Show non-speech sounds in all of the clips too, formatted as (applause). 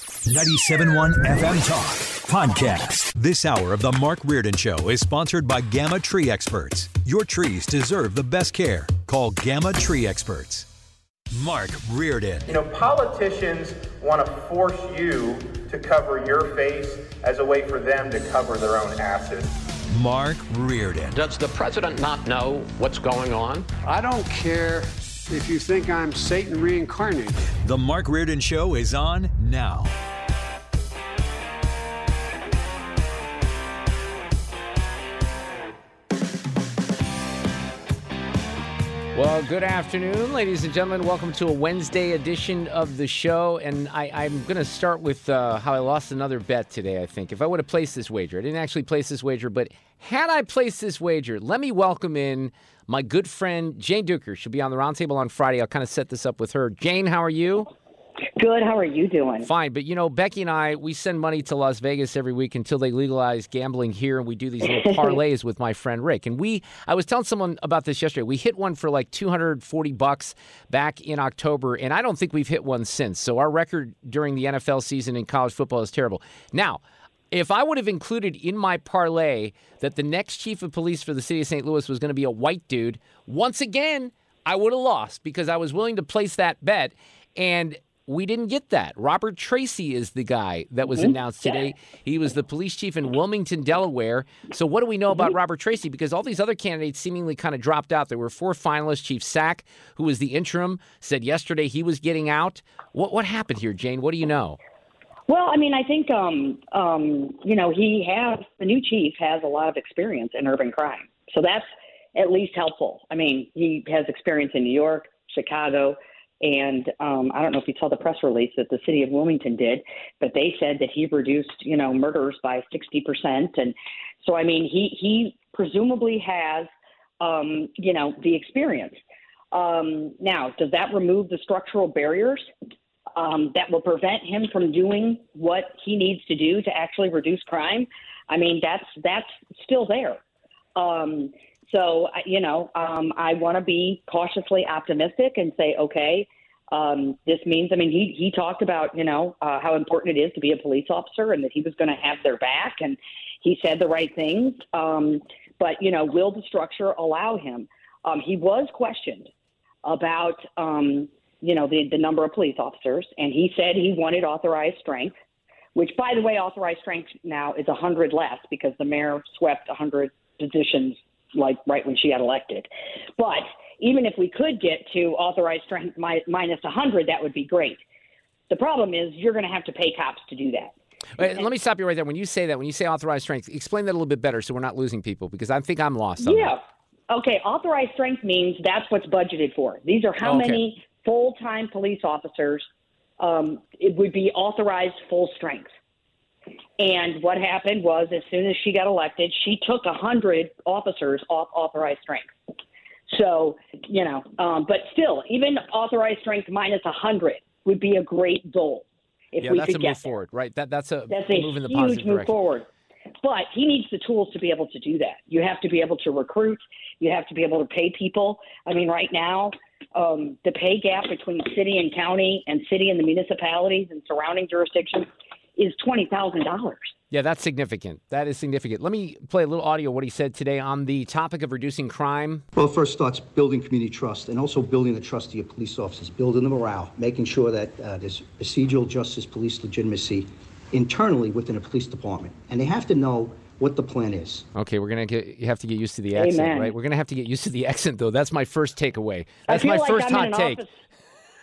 97.1 FM Talk Podcast. This hour of The Mark Reardon Show is sponsored by Gamma Tree Experts. Your trees deserve the best care. Call Gamma Tree Experts. Mark Reardon. You know, politicians want to force you to cover your face as a way for them to cover their own asses. Mark Reardon. Does the president not know what's going on? I don't care if you think I'm Satan reincarnated. The Mark Reardon Show is on now. Well, good afternoon, ladies and gentlemen. Welcome to a Wednesday edition of the show. And I, I'm going to start with uh, how I lost another bet today, I think. If I would have placed this wager, I didn't actually place this wager, but had I placed this wager, let me welcome in my good friend Jane Dueker. She'll be on the roundtable on Friday. I'll kind of set this up with her. Jane, how are you? Good. How are you doing? Fine, but you know, Becky and I, we send money to Las Vegas every week until they legalize gambling here, and we do these little (laughs) parlays with my friend Rick. And we, I was telling someone about this yesterday. We hit one for like 240 bucks back in October, and I don't think we've hit one since. So our record during the NFL season in college football is terrible. Now, if I would have included in my parlay that the next chief of police for the city of St. Louis was going to be a white dude, once again, I would have lost because I was willing to place that bet. And we didn't get that. Robert Tracy is the guy that was announced today. He was the police chief in Wilmington, Delaware. So, what do we know about Robert Tracy? Because all these other candidates seemingly kind of dropped out. There were four finalists. Chief Sack, who was the interim, said yesterday he was getting out. What what happened here, Jane? What do you know? Well, I mean, I think um, um, you know he has the new chief has a lot of experience in urban crime, so that's at least helpful. I mean, he has experience in New York, Chicago, and um, I don't know if you saw the press release that the city of Wilmington did, but they said that he reduced you know murders by sixty percent, and so I mean he he presumably has um, you know the experience. Um, now, does that remove the structural barriers? um, that will prevent him from doing what he needs to do to actually reduce crime. I mean, that's that's still there. Um, so you know, um, I want to be cautiously optimistic and say, okay, um, this means. I mean, he he talked about you know uh, how important it is to be a police officer and that he was going to have their back, and he said the right things. Um, but you know, will the structure allow him? Um, he was questioned about um, you know, the, the number of police officers, and he said he wanted authorized strength, which, by the way, authorized strength now is 100 less because the mayor swept 100 positions like right when she got elected. But even if we could get to authorized strength mi- minus 100, that would be great. The problem is you're going to have to pay cops to do that. Wait, let me stop you right there. When you say that, when you say authorized strength, explain that a little bit better so we're not losing people because I think I'm lost. Yeah. Okay. Authorized strength means that's what's budgeted for. These are how Okay. many full time police officers um, it would be authorized full strength. And what happened was, as soon as she got elected, she took a hundred officers off authorized strength. So, you know, um, but still, even authorized strength minus a hundred would be a great goal if yeah, we that's could a get move forward, right? That that's a that's a move in the huge positive move direction. forward. But he needs the tools to be able to do that. You have to be able to recruit. You have to be able to pay people. I mean, right now, um, the pay gap between city and county and city and the municipalities and surrounding jurisdictions is twenty thousand dollars. Yeah, that's significant. That is significant. Let me play a little audio of what he said today on the topic of reducing crime. Well, first starts building community trust and also building the trust of your police officers, building the morale, making sure that uh, there's procedural justice, police legitimacy internally within a police department. And they have to know what the plan is. Okay, we're gonna get. You have to get used to the accent, Amen. right? We're gonna have to get used to the (laughs) accent, though. That's my first takeaway. That's I feel my like first I'm in hot an take. office-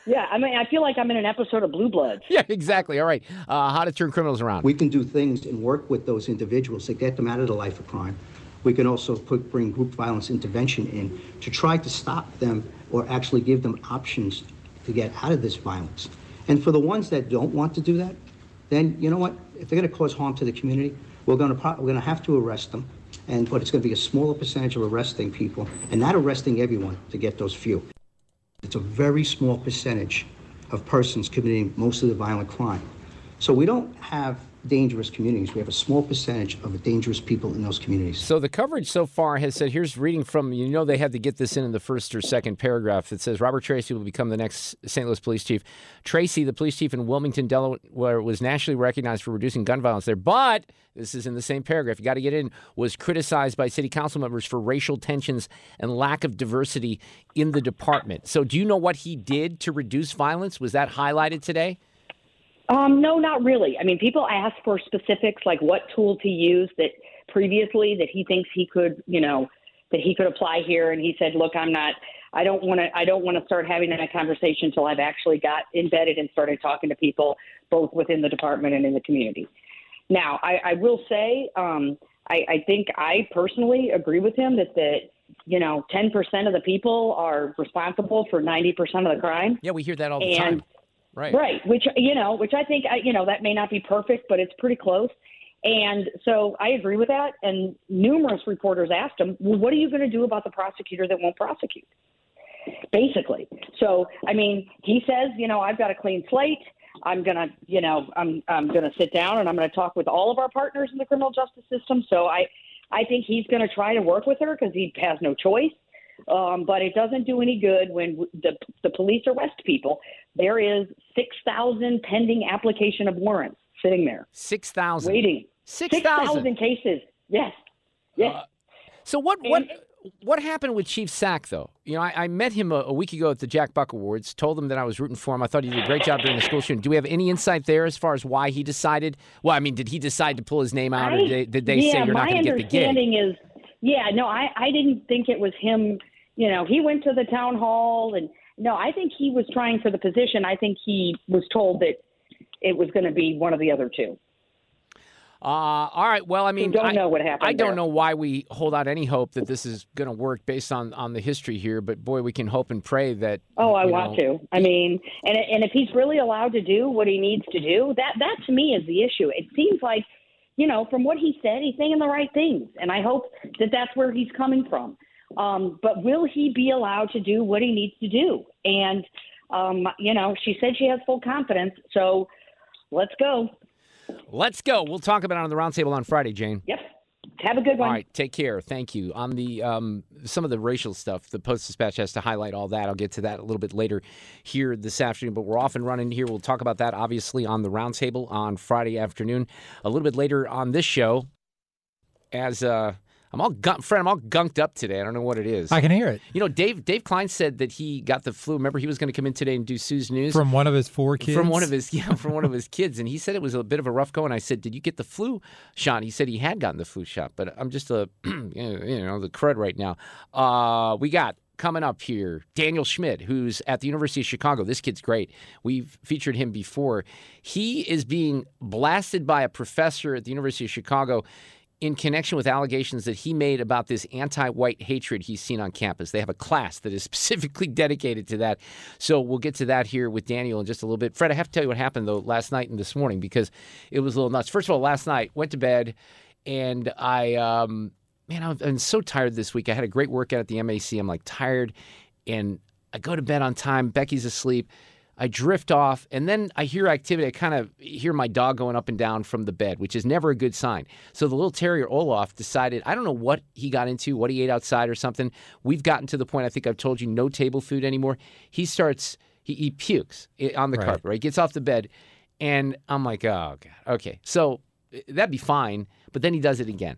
Yeah, I mean, I feel like I'm in an episode of Blue Bloods. (laughs) Yeah, exactly. All right. Uh, how to turn criminals around. We can do things and work with those individuals to get them out of the life of crime. We can also put, bring group violence intervention in to try to stop them or actually give them options to get out of this violence. And for the ones that don't want to do that, then you know what? If they're going to cause harm to the community, we're going to pro- we're going to have to arrest them. And but it's going to be a smaller percentage of arresting people and not arresting everyone to get those few. It's a very small percentage of persons committing most of the violent crime. So we don't have dangerous communities. We have a small percentage of dangerous people in those communities. So the coverage so far has said here's reading from you know they had to get this in in the first or second paragraph. It says Robert Tracy will become the next St. Louis police chief. Tracy, the police chief in Wilmington, Delaware, was nationally recognized for reducing gun violence there, but this is in the same paragraph. You got to get in. Was criticized by city council members for racial tensions and lack of diversity in the department. So do you know what he did to reduce violence? Was that highlighted today? Um, no, not really. I mean, people ask for specifics like what tool to use that previously that he thinks he could, you know, that he could apply here. And he said, look, I'm not, I don't want to, I don't want to start having that conversation until I've actually got embedded and started talking to people both within the department and in the community. Now, I, I will say, um, I, I think I personally agree with him that that you know, 10% of the people are responsible for 90% of the crime. Yeah, we hear that all the and, time. Right. Right. Which, you know, which I think, I- you know, that may not be perfect, but it's pretty close. And so I agree with that. And numerous reporters asked him, well, what are you going to do about the prosecutor that won't prosecute? Basically. So, I mean, he says, you know, I've got a clean slate. I'm going to, you know, I'm, I'm going to sit down and I'm going to talk with all of our partners in the criminal justice system. So I, I think he's going to try to work with her because he has no choice. Um, but it doesn't do any good when the the police arrest people. There is six thousand pending application of warrants sitting there, Six thousand. waiting. Six thousand. cases. Yes, yes. So what what what happened with Chief Sack though? You know, I, I met him a, a week ago at the Jack Buck Awards. Told him that I was rooting for him. I thought he did a great job during the school shooting. Do we have any insight there as far as why he decided? Well, I mean, did he decide to pull his name out, or did they, did they yeah, say you're not going to get the gig? My understanding is, yeah, no, I I didn't think it was him. You know, he went to the town hall, and no, I think he was trying for the position. I think he was told that it was going to be one of the other two. Uh, all right. Well, I mean, don't I, know what happened I don't there. know why we hold out any hope that this is going to work based on on the history here. But boy, we can hope and pray that. Oh, I want know, to. I mean, and and if he's really allowed to do what he needs to do, that that to me is the issue. It seems like, you know, from what he said, he's saying the right things, and I hope that that's where he's coming from. Um, but will he be allowed to do what he needs to do? And um, you know, she said she has full confidence, so let's go. Let's go. We'll talk about it on the roundtable on Friday, Jane. Yep. Have a good one. All right, take care. Thank you. On the um, some of the racial stuff, the Post Dispatch has to highlight all that. I'll get to that a little bit later here this afternoon. But we're off and running here. We'll talk about that obviously on the roundtable on Friday afternoon. A little bit later on this show, as uh, I'm all gun- Fred, I'm all gunked up today. I don't know what it is. I can hear it. You know, Dave Dave Klein said that he got the flu. Remember, he was going to come in today and do Sue's news From one of his four kids. from one of his (laughs) yeah from one of his kids and he said it was a bit of a rough go and i said did you get the flu shot he said he had gotten the flu shot but i'm just a (clears throat) you know the crud right now uh we got coming up here daniel schmidt who's at the university of chicago this kid's great we've featured him before he is being blasted by a professor at the university of chicago in connection with allegations that he made about this anti white hatred he's seen on campus. They have a class that is (laughs) specifically dedicated to that. So we'll get to that here with Daniel in just a little bit. Fred, I have to tell you what happened, though, last night and this morning because it was a little nuts. First of all, last night, went to bed and I, um, man, I'm, I'm so tired this week. I had a great workout at the MAC. I'm like tired and I go to bed on time. Becky's asleep. I drift off, and then I hear activity. I kind of hear my dog going up and down from the bed, which is never a good sign. So the little terrier Olaf decided, I don't know what he got into, what he ate outside or something. We've gotten to the point, I think I've told you, no table food anymore. He starts, he, he pukes eh, on the Right. carpet, right? Gets off the bed, and I'm like, oh, God. Okay. So eh, that'd be fine. But then he does it again.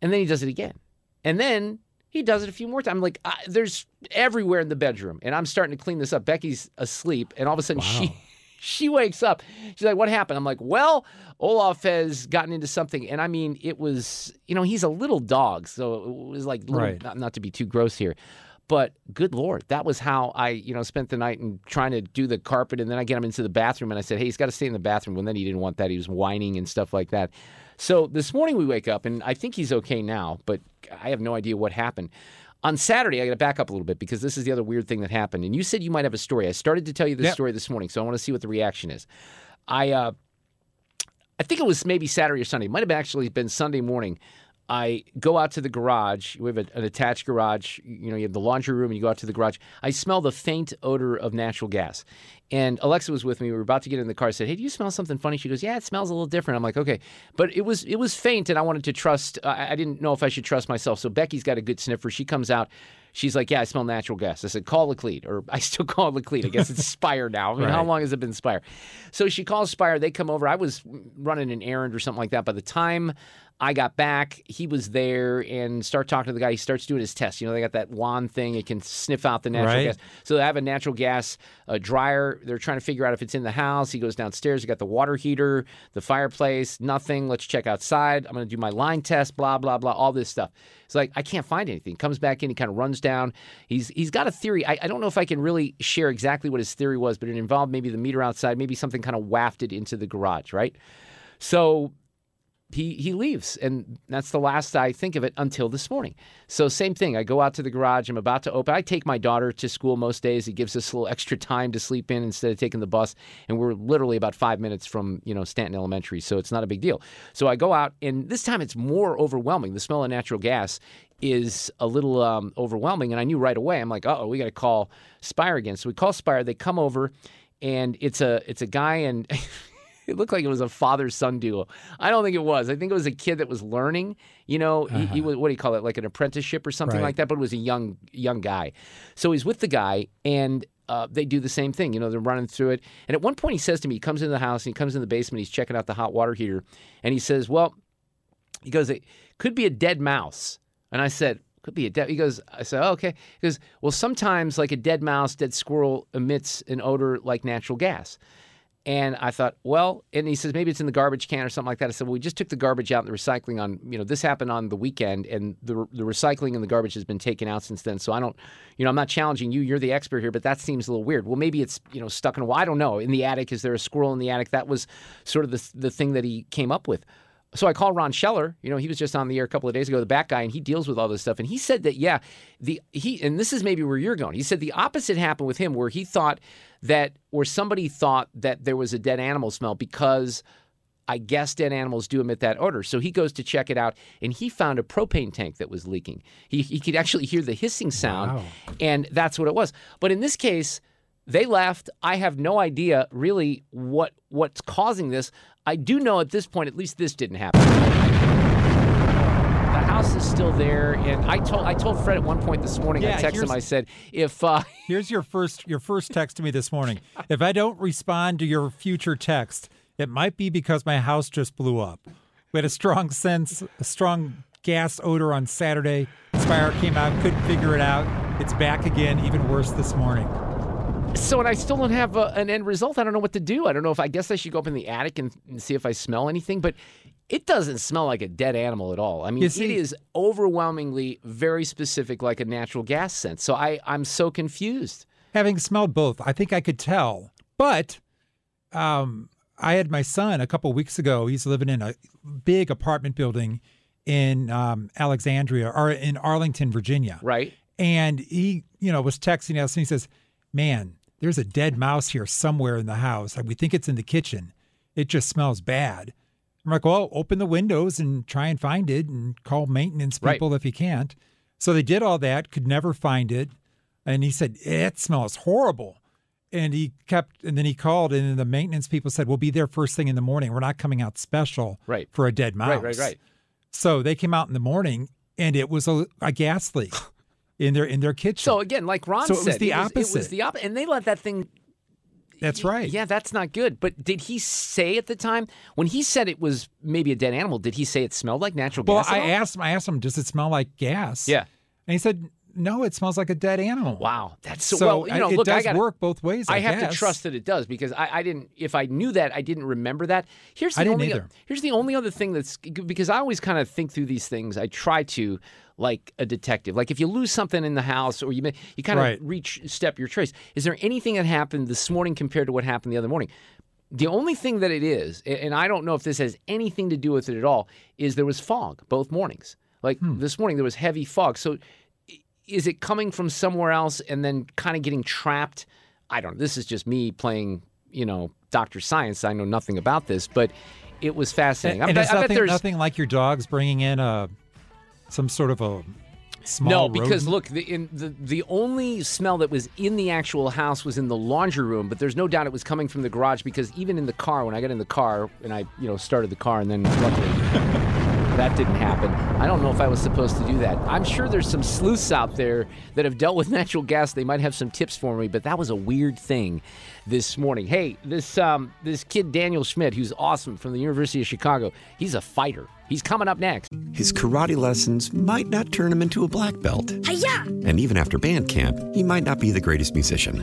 And then he does it again. And then he does it a few more times. I'm like, I, there's everywhere in the bedroom. And I'm starting to clean this up. Becky's asleep. And all of a sudden she (laughs) she wakes up. She's like, what happened? I'm like, well, Olaf has gotten into something. And I mean, it was, you know, he's a little dog. So it was like, little, Right. not, not to be too gross here. But good Lord, that was how I, you know, spent the night and trying to do the carpet. And then I get him into the bathroom and I said, hey, he's got to stay in the bathroom. And then he didn't want that. He was whining and stuff like that. So this morning we wake up and I think he's okay now, but I have no idea what happened. On Saturday, I got to back up a little bit because this is the other weird thing that happened. And you said you might have a story. I started to tell you this Yep. story this morning, so I want to see what the reaction is. I, uh, I think it was maybe Saturday or Sunday. It might have actually been Sunday morning. I go out to the garage. We have a, an attached garage. You know, you have the laundry room, and you go out to the garage. I smell the faint odor of natural gas. And Alexa was with me. We were about to get in the car. I said, "Hey, do you smell something funny?" She goes, "Yeah, it smells a little different." I'm like, "Okay," but it was it was faint, and I wanted to trust. I, I didn't know if I should trust myself. So Becky's got a good sniffer. She comes out. She's like, "Yeah, I smell natural gas." I said, "Call Laclede," or (laughs) I still call it Laclede. I guess it's Spire now. I mean, how long has it been Spire? So she calls Spire. They come over. I was running an errand or something like that. By the time I got back, he was there and start talking to the guy. He starts doing his test. You know, they got that wand thing. It can sniff out the natural Right. gas. So they have a natural gas uh, dryer. They're trying to figure out if it's in the house. He goes downstairs. He got the water heater, the fireplace, nothing. Let's check outside. I'm going to do my line test, blah, blah, blah, all this stuff. It's like, I can't find anything. Comes back in. He kind of runs down. He's He's got a theory. I, I don't know if I can really share exactly what his theory was, but it involved maybe the meter outside, maybe something kind of wafted into the garage, right? So he he leaves. And that's the last i think of it until this morning. So same thing. I go out to the garage. I'm about to open. I take my daughter to school most days. It gives us a little extra time to sleep in instead of taking the bus. And we're literally about five minutes from you know stanton elementary so it's not a big deal. So i go out and this time it's more overwhelming. The smell of natural gas is a little um, overwhelming and i knew right away. I'm like oh we got to call spire again. So we call spire. They come over and it's a it's a guy and (laughs) (laughs) it looked like it was a father son duo. I don't think it was. I think it was a kid that was learning. You know, he, he was what do you call it, like an apprenticeship or something Right. like that. But it was a young young guy. So he's with the guy, and uh, they do the same thing. You know, they're running through it. And at one point, he says to me, he comes into the house and he comes in the basement. He's checking out the hot water heater, and he says, "Well," he goes, "It could be a dead mouse." And I said. Could be a dead. He goes. I said, oh, okay. He goes. Well, sometimes like a dead mouse, dead squirrel emits an odor like natural gas. And I thought, well, and he says maybe it's in the garbage can or something like that. I said, well, we just took the garbage out and the recycling on, you know, this happened on the weekend, and the the recycling and the garbage has been taken out since then. So I don't, you know, I'm not challenging you. You're the expert here, but that seems a little weird. Well, maybe it's you know stuck in a. I don't know. In the attic, is there a squirrel in the attic? That was sort of the the thing that he came up with. So I called Ron Scheller. You know, he was just on the air a couple of days ago, the back guy, and he deals with all this stuff. And he said that, yeah, the he and this is maybe where you're going. He said the opposite happened with him, where he thought that, where somebody thought that there was a dead animal smell because I guess dead animals do emit that odor. So he goes to check it out, and he found a propane tank that was leaking. He he could actually hear the hissing sound, Wow. and that's what it was. But in this case, they left. I have no idea really what what's causing this. I do know at this point, at least this didn't happen. The house is still there, and I told I told Fred at one point this morning. Yeah, I texted him. I said, if uh, (laughs) Here's your first your first text to me this morning. (laughs) If I don't respond to your future text, it might be because my house just blew up. We had a strong sense, a strong gas odor on Saturday. Spire came out, couldn't figure it out. It's back again, even worse this morning. So, and I still don't have a, an end result. I don't know what to do. I don't know if I guess I should go up in the attic and, and see if I smell anything, but it doesn't smell like a dead animal at all. I mean, You it see- is overwhelmingly very specific, like a natural gas scent. So I, I'm so confused. Having smelled both, I think I could tell. But um, I had my son a couple weeks ago. He's living in a big apartment building in um, Alexandria or in Arlington, Virginia. Right. And he, you know, was texting us and he says, Man, there's a dead mouse here somewhere in the house. We think it's in the kitchen. It just smells bad. I'm like, Well, open the windows and try and find it and call maintenance Right. people if you can't. So they did all that, could never find it. And he said, It smells horrible. And he kept, and then he called, and then the maintenance people said, We'll be there first thing in the morning. We're not coming out special Right. for a dead mouse. Right, right, right. So they came out in the morning, and it was a, a gas leak (laughs) in their in their kitchen. So again, like Ron So it was said, the It was opposite. the opposite, and they let that thing. That's right. Yeah, that's not good. But did he say at the time when he said it was maybe a dead animal? Did he say it smelled like natural Well, gas? at I asked him. I asked him, "Does it smell like gas?" Yeah. and he said, "No, it smells like a dead animal." Wow, that's so, So, well. You I- know, it look, I gotta- work both ways, I have guess. to trust that it does because I, I didn't. If I knew that, I didn't remember that. Here's the I only. either. Here's the only other thing that's because I always kind of think through these things. I try to like a detective. Like if you lose something in the house or you may, you kind of Right. reach step your trace. Is there anything that happened this morning compared to what happened the other morning? The only thing that it is, and I don't know if this has anything to do with it at all, is there was fog both mornings. Like Hmm. this morning, there was heavy fog. So is it coming from somewhere else and then kind of getting trapped? I don't know. This is just me playing, you know, Dr. Science. I know nothing about this, but it was fascinating. And, I and bet- it's I bet there's nothing like your dog's bringing in a some sort of a small. no, because rodent? look, the, in the the only smell that was in the actual house was in the laundry room, but there's no doubt it was coming from the garage because even in the car, when I got in the car and I, you know, started the car, and then luckily that didn't happen. I don't know if I was supposed to do that. I'm sure there's some sleuths out there that have dealt with (laughs) natural gas. They might have some tips for me, but that was a weird thing this morning. Hey, this um, this kid Daniel Schmidt, who's awesome from the University of Chicago, he's a fighter. He's coming up next. His karate lessons might not turn him into a black belt. Hiya! And even after band camp, he might not be the greatest musician.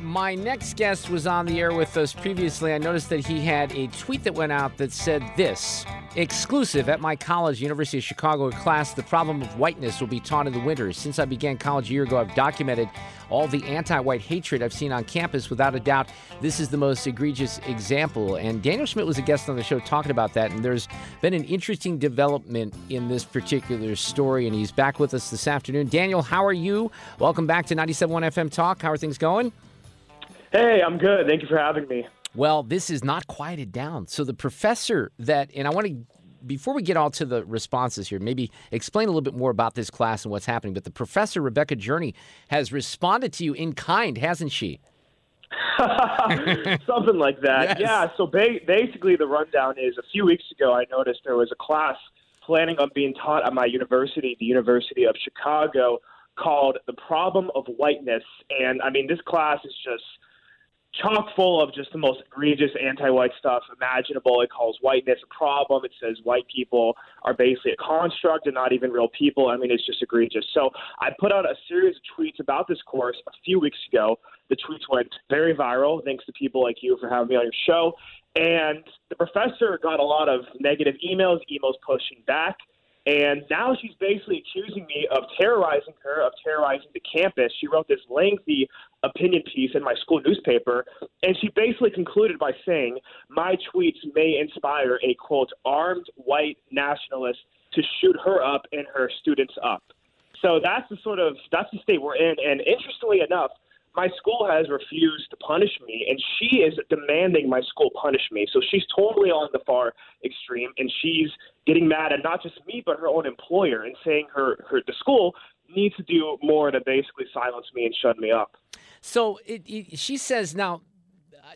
My next guest was on the air with us previously. I noticed that he had a tweet that went out that said this exclusive at my college, University of Chicago class, the problem of whiteness will be taught in the winter. Since I began college a year ago, I've documented all the anti white hatred I've seen on campus. Without a doubt, this is the most egregious example. And Daniel Schmidt was a guest on the show talking about that. And there's been an interesting development in this particular story. And he's back with us this afternoon. Daniel, how are you? Welcome back to 97.1 FM Talk. How are things going? Hey, I'm good. Thank you for having me. Well, this is not quieted down. So the professor that, and I want to, before we get all to the responses here, maybe explain a little bit more about this class and what's happening. But the professor, Rebecca Journey, has responded to you in kind, hasn't she? (laughs) Something like that. Yes. Yeah. So ba- basically, the rundown is a few weeks ago, I noticed there was a class planning on being taught at my university, the University of Chicago, called The Problem of Whiteness. And I mean, this class is just chock full of just the most egregious anti-white stuff imaginable. It calls whiteness a problem. It says white people are basically a construct and not even real people. I mean, it's just egregious. So I put out a series of tweets about this course a few weeks ago. The tweets went very viral, thanks to people like you for having me on your show. And the professor got a lot of negative emails, emails pushing back. And now she's basically accusing me of terrorizing her, of terrorizing the campus. She wrote this lengthy opinion piece in my school newspaper, and she basically concluded by saying, My tweets may inspire a quote, armed white nationalist to shoot her up and her students up. So that's the sort of that's the state we're in. And interestingly enough, my school has refused to punish me, and she is demanding my school punish me. So she's totally on the far extreme, and she's getting mad at not just me but her own employer, and saying her her the school needs to do more to basically silence me and shut me up. So it, it, she says now.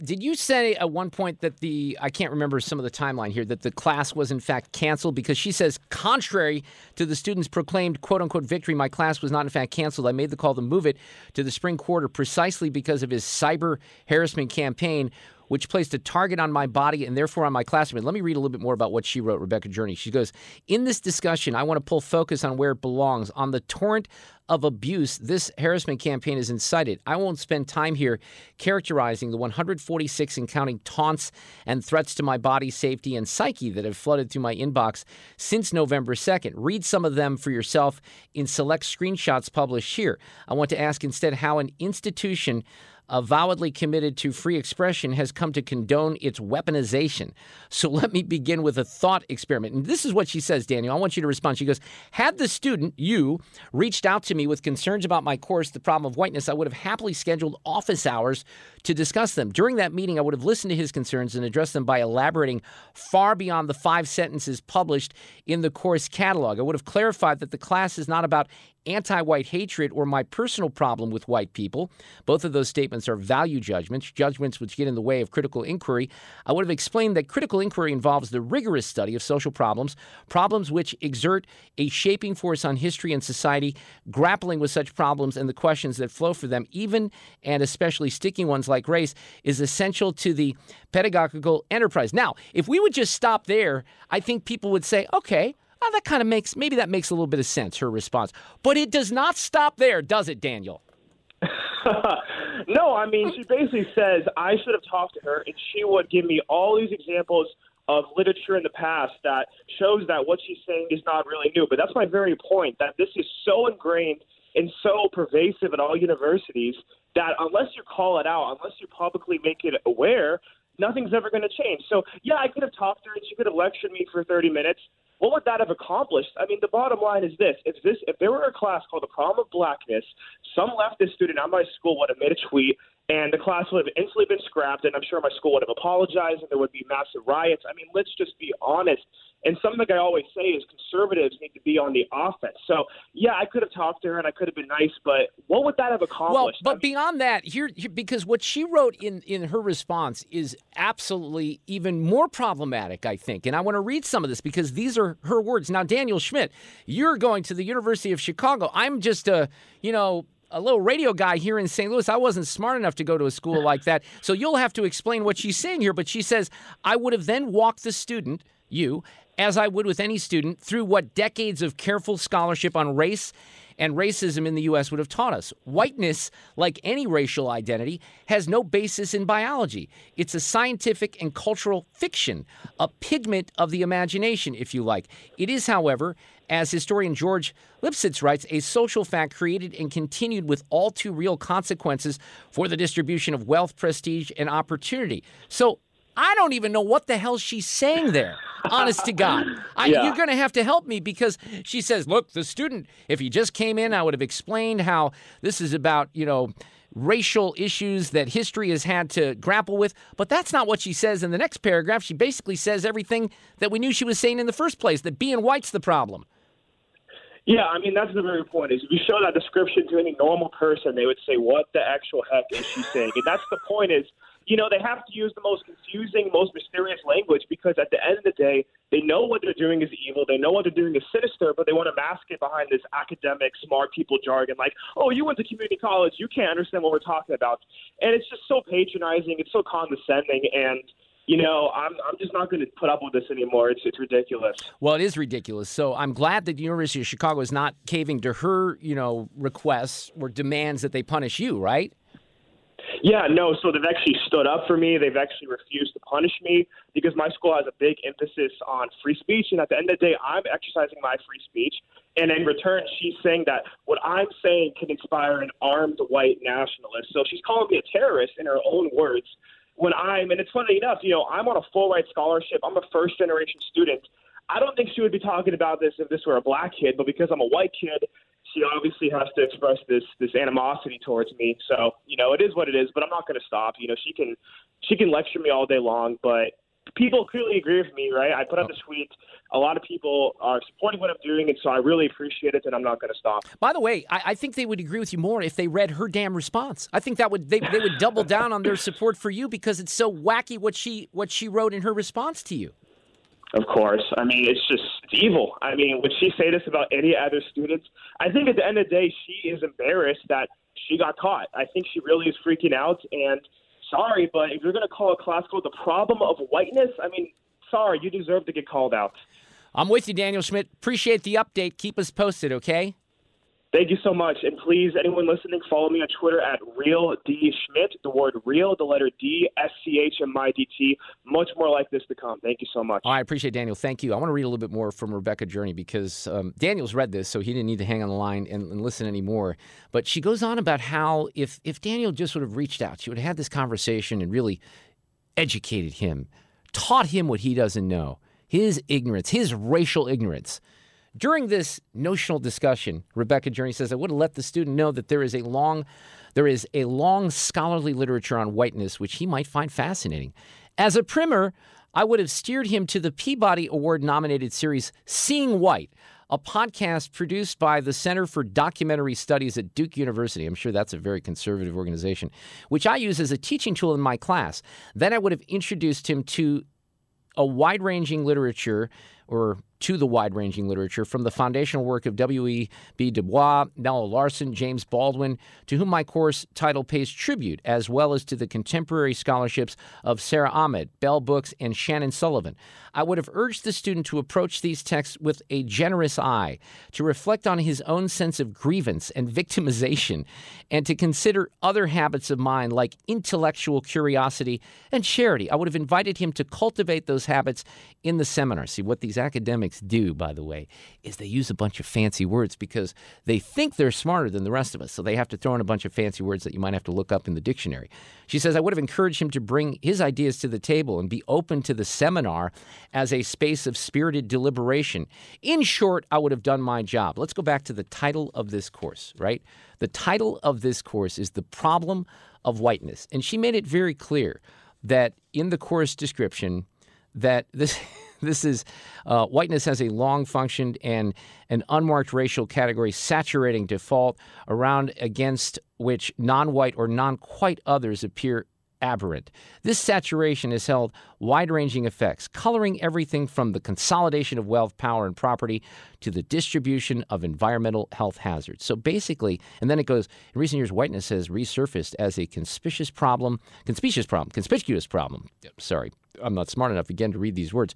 Did you say at one point that the I can't remember some of the timeline here that the class was in fact canceled because she says contrary to the students' proclaimed quote unquote victory, my class was not in fact canceled. I made the call to move it to the spring quarter precisely because of his cyber harassment campaign which placed a target on my body and therefore on my classroom. Let me read a little bit more about what she wrote, Rebecca Journey. She goes, In this discussion, I want to pull focus on where it belongs, on the torrent of abuse this harassment campaign has incited. I won't spend time here characterizing the 146 and counting taunts and threats to my body, safety, and psyche that have flooded through my inbox since November 2nd. Read some of them for yourself in select screenshots published here. I want to ask instead how an institution avowedly committed to free expression has come to condone its weaponization. So (laughs) let me begin with a thought experiment. And this is what she says, Daniel. I want you to respond. She goes, Had the student, you, reached out to me with concerns about my course, The Problem of Whiteness, I would have happily scheduled office hours to discuss them. During that meeting, I would have listened to his concerns and addressed them by elaborating far beyond the five sentences published in the course catalog. I would have clarified that the class is not about anti white hatred or my personal problem with white people. Both of those statements are value judgments, judgments which get in the way of critical inquiry. I would have explained that critical inquiry involves the rigorous study of social problems, problems which exert a shaping force on history and society, grappling with such problems and the questions that flow for them, even and especially sticky ones like race is essential to the pedagogical enterprise. Now, if we would just stop there, I think people would say, okay, well, that kind of makes, maybe that makes a little bit of sense, her response. But it does not stop there, does it, Daniel? (laughs) no, I mean, she basically says I should have talked to her and she would give me all these examples of literature in the past that shows that what she's saying is not really new. But that's my very point that this is so ingrained and so pervasive at all universities that unless you call it out, unless you publicly make it aware, nothing's ever going to change. So, yeah, I could have talked to her and she could have lectured me for 30 minutes. What would that have accomplished? I mean, the bottom line is this: if this, if there were a class called the Problem of Blackness, some leftist student at my school would have made a tweet, and the class would have instantly been scrapped, and I'm sure my school would have apologized, and there would be massive riots. I mean, let's just be honest. And something I always say is conservatives need to be on the offense. So, yeah, I could have talked to her and I could have been nice, but what would that have accomplished? Well, but I mean, beyond that, here, here, because what she wrote in, in her response is absolutely even more problematic, I think. And I want to read some of this because these are her words. Now, Daniel Schmidt, you're going to the University of Chicago. I'm just a, you know, a little radio guy here in St. Louis. I wasn't smart enough to go to a school (laughs) like that. So you'll have to explain what she's saying here. But she says, I would have then walked the student, you, as I would with any student, through what decades of careful scholarship on race and racism in the U.S. would have taught us. Whiteness, like any racial identity, has no basis in biology. It's a scientific and cultural fiction, a pigment of the imagination, if you like. It is, however, as historian George Lipsitz writes, a social fact created and continued with all too real consequences for the distribution of wealth, prestige, and opportunity. So I don't even know what the hell she's saying there. Honest to God. I, yeah. You're going to have to help me because she says, look, the student, if he just came in, I would have explained how this is about, you know, racial issues that history has had to grapple with. But that's not what she says in the next paragraph. She basically says everything that we knew she was saying in the first place that being white's the problem. Yeah, I mean that's the very point. Is if you show that description to any normal person, they would say, "What the actual heck is she saying?" And that's the point. Is you know, they have to use the most confusing, most mysterious language because at the end of the day, they know what they're doing is evil. They know what they're doing is sinister, but they want to mask it behind this academic, smart people jargon like, oh, you went to community college. You can't understand what we're talking about. And it's just so patronizing. It's so condescending. And, you know, I'm, I'm just not going to put up with this anymore. It's, it's ridiculous. Well, it is ridiculous. So I'm glad that the University of Chicago is not caving to her, you know, requests or demands that they punish you, right? Yeah, no. So they've actually stood up for me. They've actually refused to punish me because my school has a big emphasis on free speech. And at the end of the day, I'm exercising my free speech. And in return, she's saying that what I'm saying can inspire an armed white nationalist. So she's calling me a terrorist in her own words. When I'm, and it's funny enough, you know, I'm on a full ride scholarship. I'm a first generation student. I don't think she would be talking about this if this were a black kid, but because I'm a white kid, she obviously has to express this this animosity towards me. So you know, it is what it is. But I'm not going to stop. You know, she can she can lecture me all day long, but people clearly agree with me, right? I put up the oh. tweet. A lot of people are supporting what I'm doing, and so I really appreciate it, and I'm not going to stop. By the way, I, I, think they would agree with you more if they read her damn response. I think that would they, they would double down on their support for you because it's so wacky what she what she wrote in her response to you. Of course. I mean, it's just it's evil. I mean, would she say this about any other students? I think at the end of the day, she is embarrassed that she got caught. I think she really is freaking out. And sorry, but if you're going to call a class code the problem of whiteness, I mean, sorry, you deserve to get called out. I'm with you, Daniel Schmidt. Appreciate the update. Keep us posted, okay? Thank you so much. And please, anyone listening, follow me on Twitter at Real D Schmidt, the word real, the letter D, S C H M I D T. Much more like this to come. Thank you so much. I appreciate Daniel. Thank you. I want to read a little bit more from Rebecca Journey because um, Daniel's read this, so he didn't need to hang on the line and, and listen anymore. But she goes on about how if, if Daniel just would have reached out, she would have had this conversation and really educated him, taught him what he doesn't know, his ignorance, his racial ignorance. During this notional discussion, Rebecca Journey says, I would have let the student know that there is a long there is a long scholarly literature on whiteness which he might find fascinating. As a primer, I would have steered him to the Peabody Award nominated series Seeing White, a podcast produced by the Center for Documentary Studies at Duke University. I'm sure that's a very conservative organization, which I use as a teaching tool in my class. Then I would have introduced him to a wide ranging literature or to the wide ranging literature from the foundational work of W.E.B. Du Bois, Nella Larsen, James Baldwin, to whom my course title pays tribute, as well as to the contemporary scholarships of Sara Ahmed, Bell Hooks, and Shannon Sullivan. I would have urged the student to approach these texts with a generous eye, to reflect on his own sense of grievance and victimization, and to consider other habits of mind like intellectual curiosity and charity. I would have invited him to cultivate those habits in the seminar. See, what these academics do, by the way, is they use a bunch of fancy words because they think they're smarter than the rest of us. So they have to throw in a bunch of fancy words that you might have to look up in the dictionary. She says, I would have encouraged him to bring his ideas to the table and be open to the seminar as a space of spirited deliberation. In short, I would have done my job. Let's go back to the title of this course, right? The title of this course is The Problem of Whiteness. And she made it very clear that in the course description, that this (laughs) this is uh, whiteness has a long functioned and an unmarked racial category saturating default around against which non-white or non-quite others appear aberrant. This saturation has held wide ranging effects, coloring everything from the consolidation of wealth, power, and property to the distribution of environmental health hazards. So basically, and then it goes in recent years, whiteness has resurfaced as a conspicuous problem, conspicuous problem, conspicuous problem. Sorry, I'm not smart enough again to read these words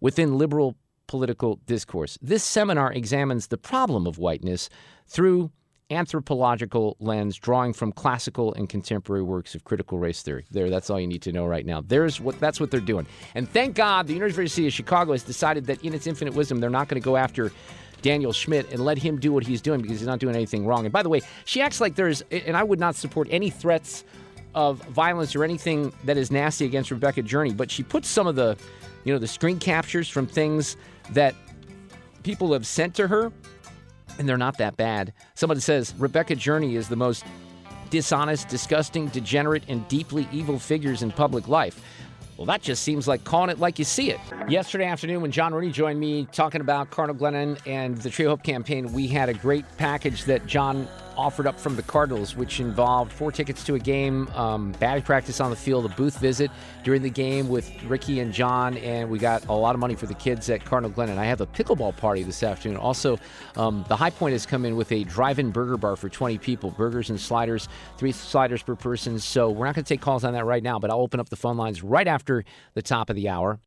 within liberal political discourse. This seminar examines the problem of whiteness through anthropological lens, drawing from classical and contemporary works of critical race theory. There, that's all you need to know right now. There's what that's what they're doing. And thank God the University of Chicago has decided that in its infinite wisdom, they're not going to go after Daniel Schmidt and let him do what he's doing because he's not doing anything wrong. And by the way, she acts like there's and I would not support any threats of violence or anything that is nasty against Rebecca Journey, but she puts some of the you know, the screen captures from things that people have sent to her and they're not that bad. Somebody says Rebecca Journey is the most dishonest, disgusting, degenerate, and deeply evil figures in public life. Well, that just seems like calling it like you see it. Yesterday afternoon, when John Rooney joined me talking about Cardinal Glennon and the Tree Hope campaign, we had a great package that John offered up from the Cardinals, which involved four tickets to a game, um, batting practice on the field, a booth visit during the game with Ricky and John, and we got a lot of money for the kids at Cardinal Glen. And I have a pickleball party this afternoon. Also, um, the Hi-Pointe has come in with a drive-in burger bar for 20 people, burgers and sliders, three sliders per person. So we're not going to take calls on that right now, but I'll open up the phone lines right after the top of the hour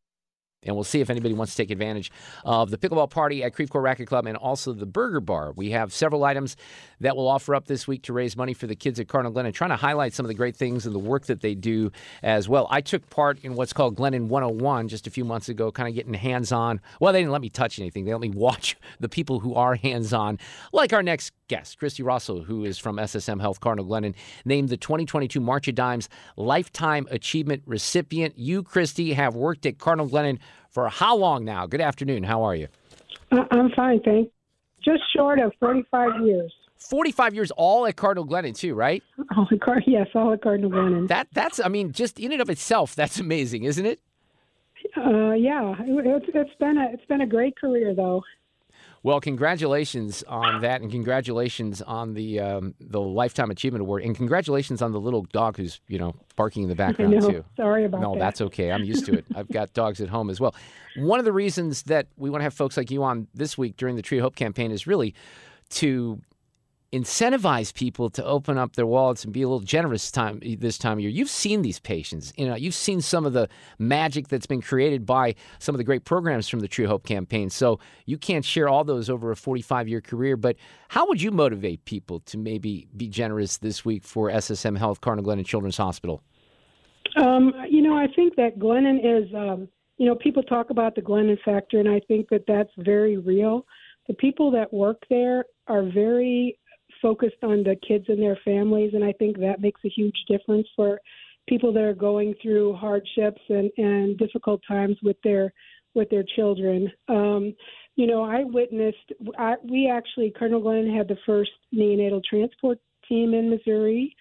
and we'll see if anybody wants to take advantage of the pickleball party at Creve Coeur Racket Club and also the burger bar. We have several items that we'll offer up this week to raise money for the kids at Cardinal Glennon, trying to highlight some of the great things and the work that they do as well. I took part in what's called Glennon 101 just a few months ago, kind of getting hands on. Well, they didn't let me touch anything, they let me (laughs) watch the people who are hands on, like our next guest, Christy Russell, who is from SSM Health Cardinal Glennon, named the 2022 March of Dimes Lifetime Achievement recipient. You, Christy, have worked at Cardinal Glennon for how long now? Good afternoon. How are you? I'm fine, thanks. Just short of 45 years. 45 years all at Cardinal Glennon too, right? All at Card- yes, all at Cardinal Glennon. That that's I mean, just in and of itself, that's amazing, isn't it? Uh, yeah, it, it's, it's been a it's been a great career though. Well, congratulations on that, and congratulations on the um, the lifetime achievement award, and congratulations on the little dog who's you know barking in the (laughs) background know. too. Sorry about no, that. No, that's okay. I'm used to it. I've got dogs at home as well. One of the reasons that we want to have folks like you on this week during the Tree of Hope campaign is really to incentivize people to open up their wallets and be a little generous time this time of year. You've seen these patients. You know, you've seen some of the magic that's been created by some of the great programs from the True Hope campaign. So you can't share all those over a 45-year career, but how would you motivate people to maybe be generous this week for SSM Health, Cardinal Glennon Children's Hospital? Um, you know, I think that Glennon is, um, you know, people talk about the Glennon factor, and I think that that's very real. The people that work there are very focused on the kids and their families, and I think that makes a huge difference for people that are going through hardships and, and difficult times with their with their children. Um, you know, I witnessed. I, we actually Cardinal Glennon had the first neonatal transport team in Missouri.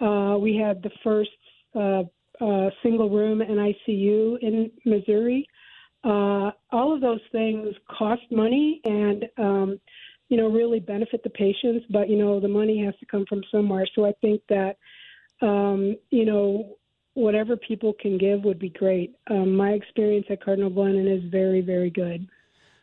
Uh, we had the first uh, uh, single room NICU in Missouri. Uh, all of those things cost money and um, you know, really benefit the patients, but you know, the money has to come from somewhere. So I think that, um, you know, whatever people can give would be great. Um, my experience at Cardinal Glennon is very, very good.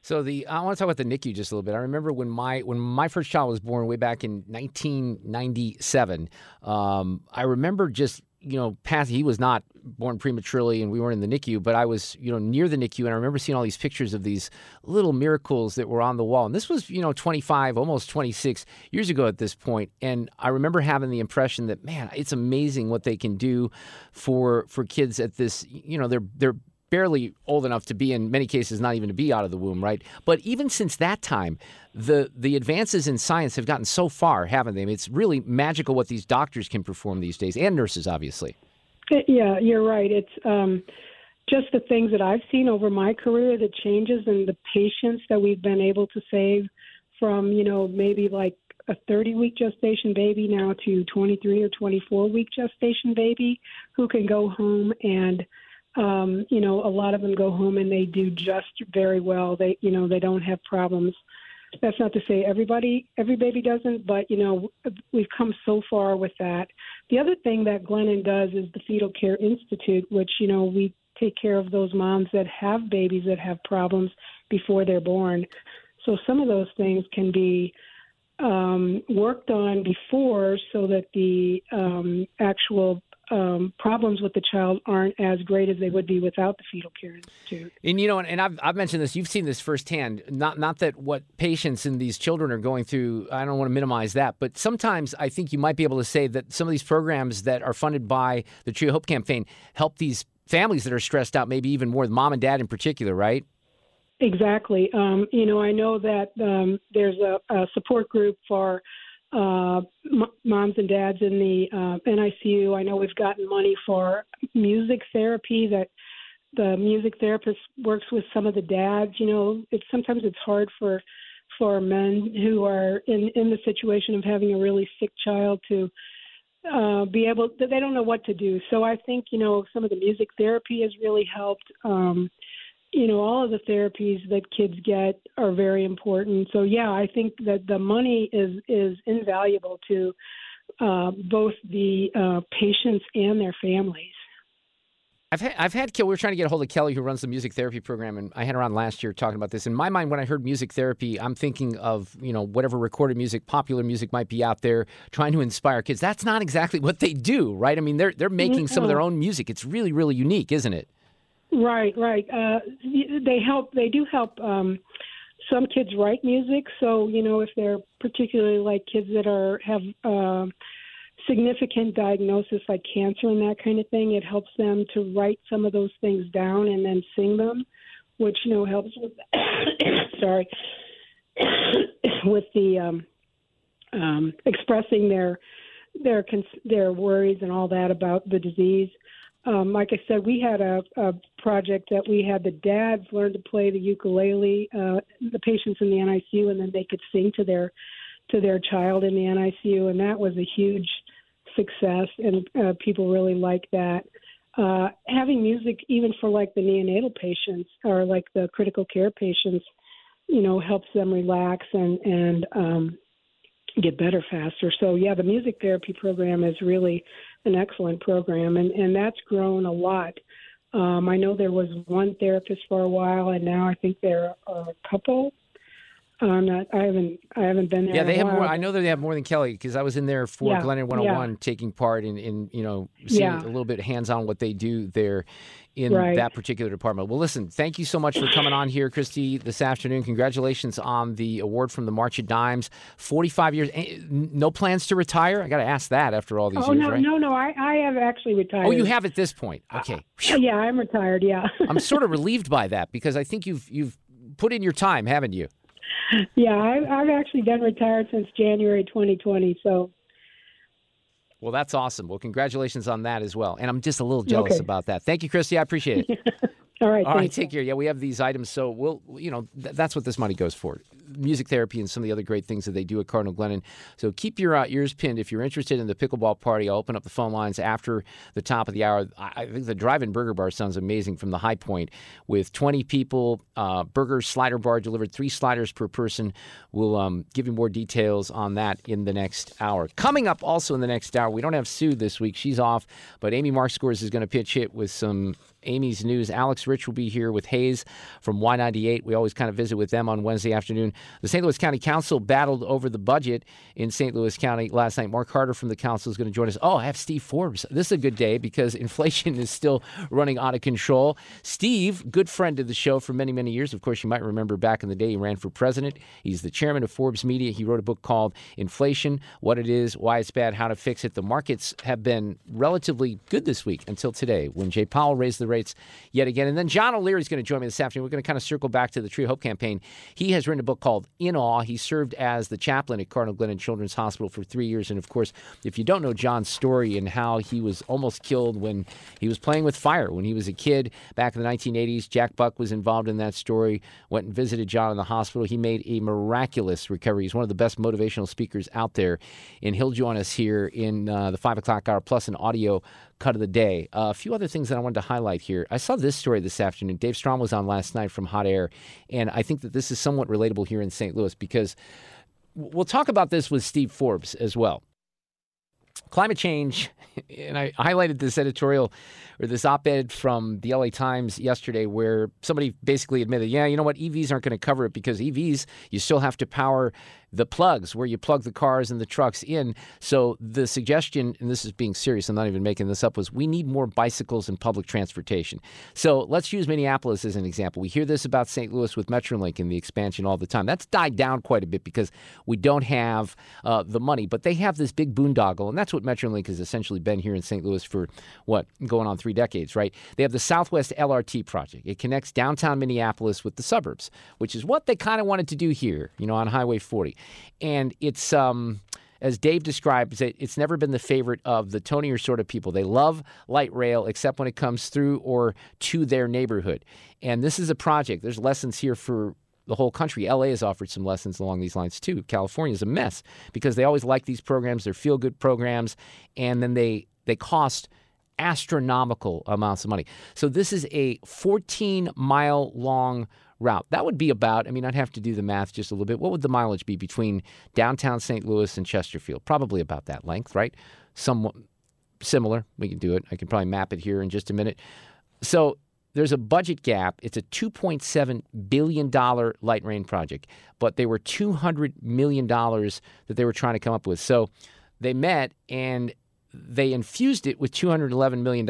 So the I want to talk about the NICU just a little bit. I remember when my when my first child was born way back in 1997. Um, I remember just you know, Pat, he was not born prematurely and we weren't in the NICU, but I was, you know, near the NICU and I remember seeing all these pictures of these little miracles that were on the wall. And this was, you know, 25, almost 26 years ago at this point. And I remember having the impression that, man, it's amazing what they can do for for kids at this, you know, they're they're barely old enough to be in many cases not even to be out of the womb right? But even since that time the the advances in science have gotten so far haven't they? I mean, it's really magical what these doctors can perform these days and nurses obviously. Yeah you're right. It's um, just the things that i've seen over my career the changes and the patients that we've been able to save from you know maybe like a 30 week gestation baby now to 23 or 24 week gestation baby who can go home and um, you know, a lot of them go home and they do just very well. They, you know, they don't have problems. That's not to say everybody, every baby doesn't, but you know, we've come so far with that. The other thing that Glennon does is the Fetal Care Institute, which you know we take care of those moms that have babies that have problems before they're born. So some of those things can be um, worked on before, so that the um, actual um, problems with the child aren't as great as they would be without the fetal care institute. And you know, and I've, I've mentioned this. You've seen this firsthand. Not not that what patients and these children are going through. I don't want to minimize that, but sometimes I think you might be able to say that some of these programs that are funded by the Tree of Hope campaign help these families that are stressed out, maybe even more, the mom and dad in particular, right? Exactly. Um, you know, I know that um, there's a, a support group for uh, m- moms and dads in the uh, NICU. I know we've gotten money for music therapy that the music therapist works with some of the dads. You know, it's sometimes it's hard for for men who are in in the situation of having a really sick child to uh, be able. They don't know what to do. So I think you know some of the music therapy has really helped. Um, you know, all of the therapies that kids get are very important. So yeah, I think that the money is is invaluable to uh, both the uh, patients and their families. I've had, I've had We were trying to get a hold of Kelly, who runs the music therapy program, and I had her on last year talking about this. In my mind, when I heard music therapy, I'm thinking of you know whatever recorded music, popular music might be out there, trying to inspire kids. That's not exactly what they do, right? I mean, they're they're making some of their own music. It's really really unique, isn't it? Right, right. Uh, they help. They do help. Um, some kids write music, so you know if they're particularly like kids that are have uh, significant diagnosis like cancer and that kind of thing, it helps them to write some of those things down and then sing them, which you know helps with. (coughs) sorry, (coughs) with the um, um, expressing their their their worries and all that about the disease um, like I said, we had a, a project that we had the dads learn to play the ukulele, uh, the patients in the NICU, and then they could sing to their to their child in the NICU, and that was a huge success, and uh, people really liked that. uh, having music, even for like the neonatal patients or like the critical care patients, you know, helps them relax and and um, get better faster. So yeah, the music therapy program is really an excellent program, and and that's grown a lot. Um, I know there was one therapist for a while, and now I think there are a couple. Uh, I'm not. I haven't. I haven't been there. Yeah, they have more. I know that they have more than Kelly because I was in there for Yeah, Glennon 101, taking part in, in you know, seeing Yeah. a little bit hands on what they do there in Right. that particular department. Well, listen, thank you so much for coming on here, Christy, this afternoon. Congratulations on the award from the March of Dimes. 45 years. Eh, No plans to retire? I got to ask that after all these Oh years, no, right? no, no! I I have actually retired. Oh, you have at this point. Uh, okay. Uh, yeah, I'm retired. Yeah. I'm sort of (laughs) relieved by that because I think you've you've put in your time, haven't you? (laughs) yeah, I, I've actually been retired since January 2020. So Well, that's awesome. Well, congratulations on that as well. And I'm just a little jealous Okay. about that. Thank you, Christy. I appreciate it. (laughs) all right, All right, take care. Yeah, we have these items, so we'll, you know, th- that's what this money goes for. Music therapy and some of the other great things that they do at Cardinal Glennon. So keep your uh, ears pinned. If you're interested in the pickleball party, I'll open up the phone lines after the top of the hour. I, I think the drive-in burger bar sounds amazing from the Hi-Pointe with 20 people, uh, burger slider bar delivered, three sliders per person. We'll um, give you more details on that in the next hour. Coming up also in the next hour, we don't have Sue this week. She's off, but Amy Marxkors is going to pitch hit with some Amy's News. Alex Rich will be here with Hayes from Y98. We always kind of visit with them on Wednesday afternoon. The St. Louis County Council battled over the budget in St. Louis County last night. Mark Harder from the council is going to join us. Oh, I have Steve Forbes. This is a good day because (laughs) inflation is still running out of control. Steve, good friend of the show for many, many years. Of course, you might remember back in the day he ran for president. He's the chairman of Forbes Media. He wrote a book called Inflation What It Is, Why It's Bad, How to Fix It. The markets have been relatively good this week until today when Jay Powell raised the rates yet again. And then John O'Leary is going to join me this afternoon. We're going to kind of circle back to the Tree Hope campaign. He has written a book called In Awe. He served as the chaplain at Cardinal Glennon Children's Hospital for three years. And of course, if you don't know John's story and how he was almost killed when he was playing with fire when he was a kid back in the 1980s, Jack Buck was involved in that story, went and visited John in the hospital. He made a miraculous recovery. He's one of the best motivational speakers out there. And he'll join us here in uh, the five o'clock hour plus an audio cut of the day. Uh, a few other things that I wanted to highlight here. I saw this story this afternoon. Dave Strom was on last night from Hot Air, and I think that this is somewhat relatable here in St. Louis because we'll talk about this with Steve Forbes as well. Climate change, (laughs) and I highlighted this editorial or this op ed from the LA Times yesterday where somebody basically admitted, yeah, you know what, EVs aren't going to cover it because EVs, you still have to power the plugs where you plug the cars and the trucks in. So the suggestion, and this is being serious, I'm not even making this up, was we need more bicycles and public transportation. So let's use Minneapolis as an example. We hear this about St. Louis with Metrolink and the expansion all the time. That's died down quite a bit because we don't have uh, the money, but they have this big boondoggle, and that's what Metrolink has essentially been here in St. Louis for what, going on three decades, right? They have the Southwest LRT project. It connects downtown Minneapolis with the suburbs, which is what they kind of wanted to do here, you know, on Highway 40. And it's, um, as Dave describes it, it's never been the favorite of the tonier sort of people. They love light rail, except when it comes through or to their neighborhood. And this is a project. There's lessons here for the whole country. LA has offered some lessons along these lines too. California is a mess because they always like these programs. They're feel good programs, and then they they cost astronomical amounts of money. So this is a 14 mile long route. That would be about, I mean, I'd have to do the math just a little bit. What would the mileage be between downtown St. Louis and Chesterfield? Probably about that length, right? Somewhat similar. We can do it. I can probably map it here in just a minute. So there's a budget gap. It's a $2.7 billion light rail project, but they were $200 million that they were trying to come up with. So they met and they infused it with $211 million,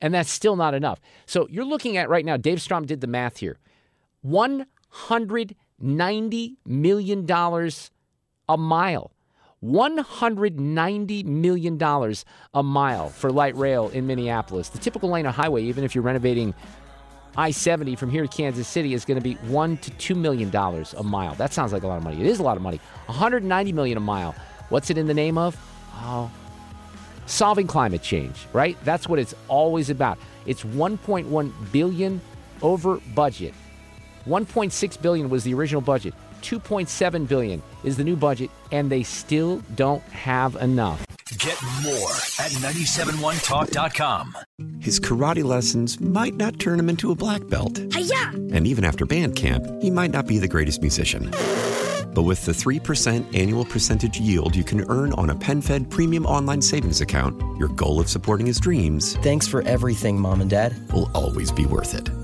and that's still not enough. So you're looking at right now, Dave Strom did the math here $190 million a mile. $190 million a mile for light rail in Minneapolis. The typical lane of highway, even if you're renovating I 70 from here to Kansas City, is going to be one to $2 million a mile. That sounds like a lot of money. It is a lot of money. 190 million a mile. What's it in the name of? Oh, solving climate change, right? That's what it's always about. It's 1.1 billion over budget. 1.6 billion was the original budget. 2.7 billion is the new budget and they still don't have enough. Get more at 971talk.com. his karate lessons might not turn him into a black belt. Hi-ya! And even after band camp, he might not be the greatest musician. But with the 3% annual percentage yield you can earn on a PenFed premium online savings account, your goal of supporting his dreams. Thanks for everything, Mom and Dad. Will always be worth it.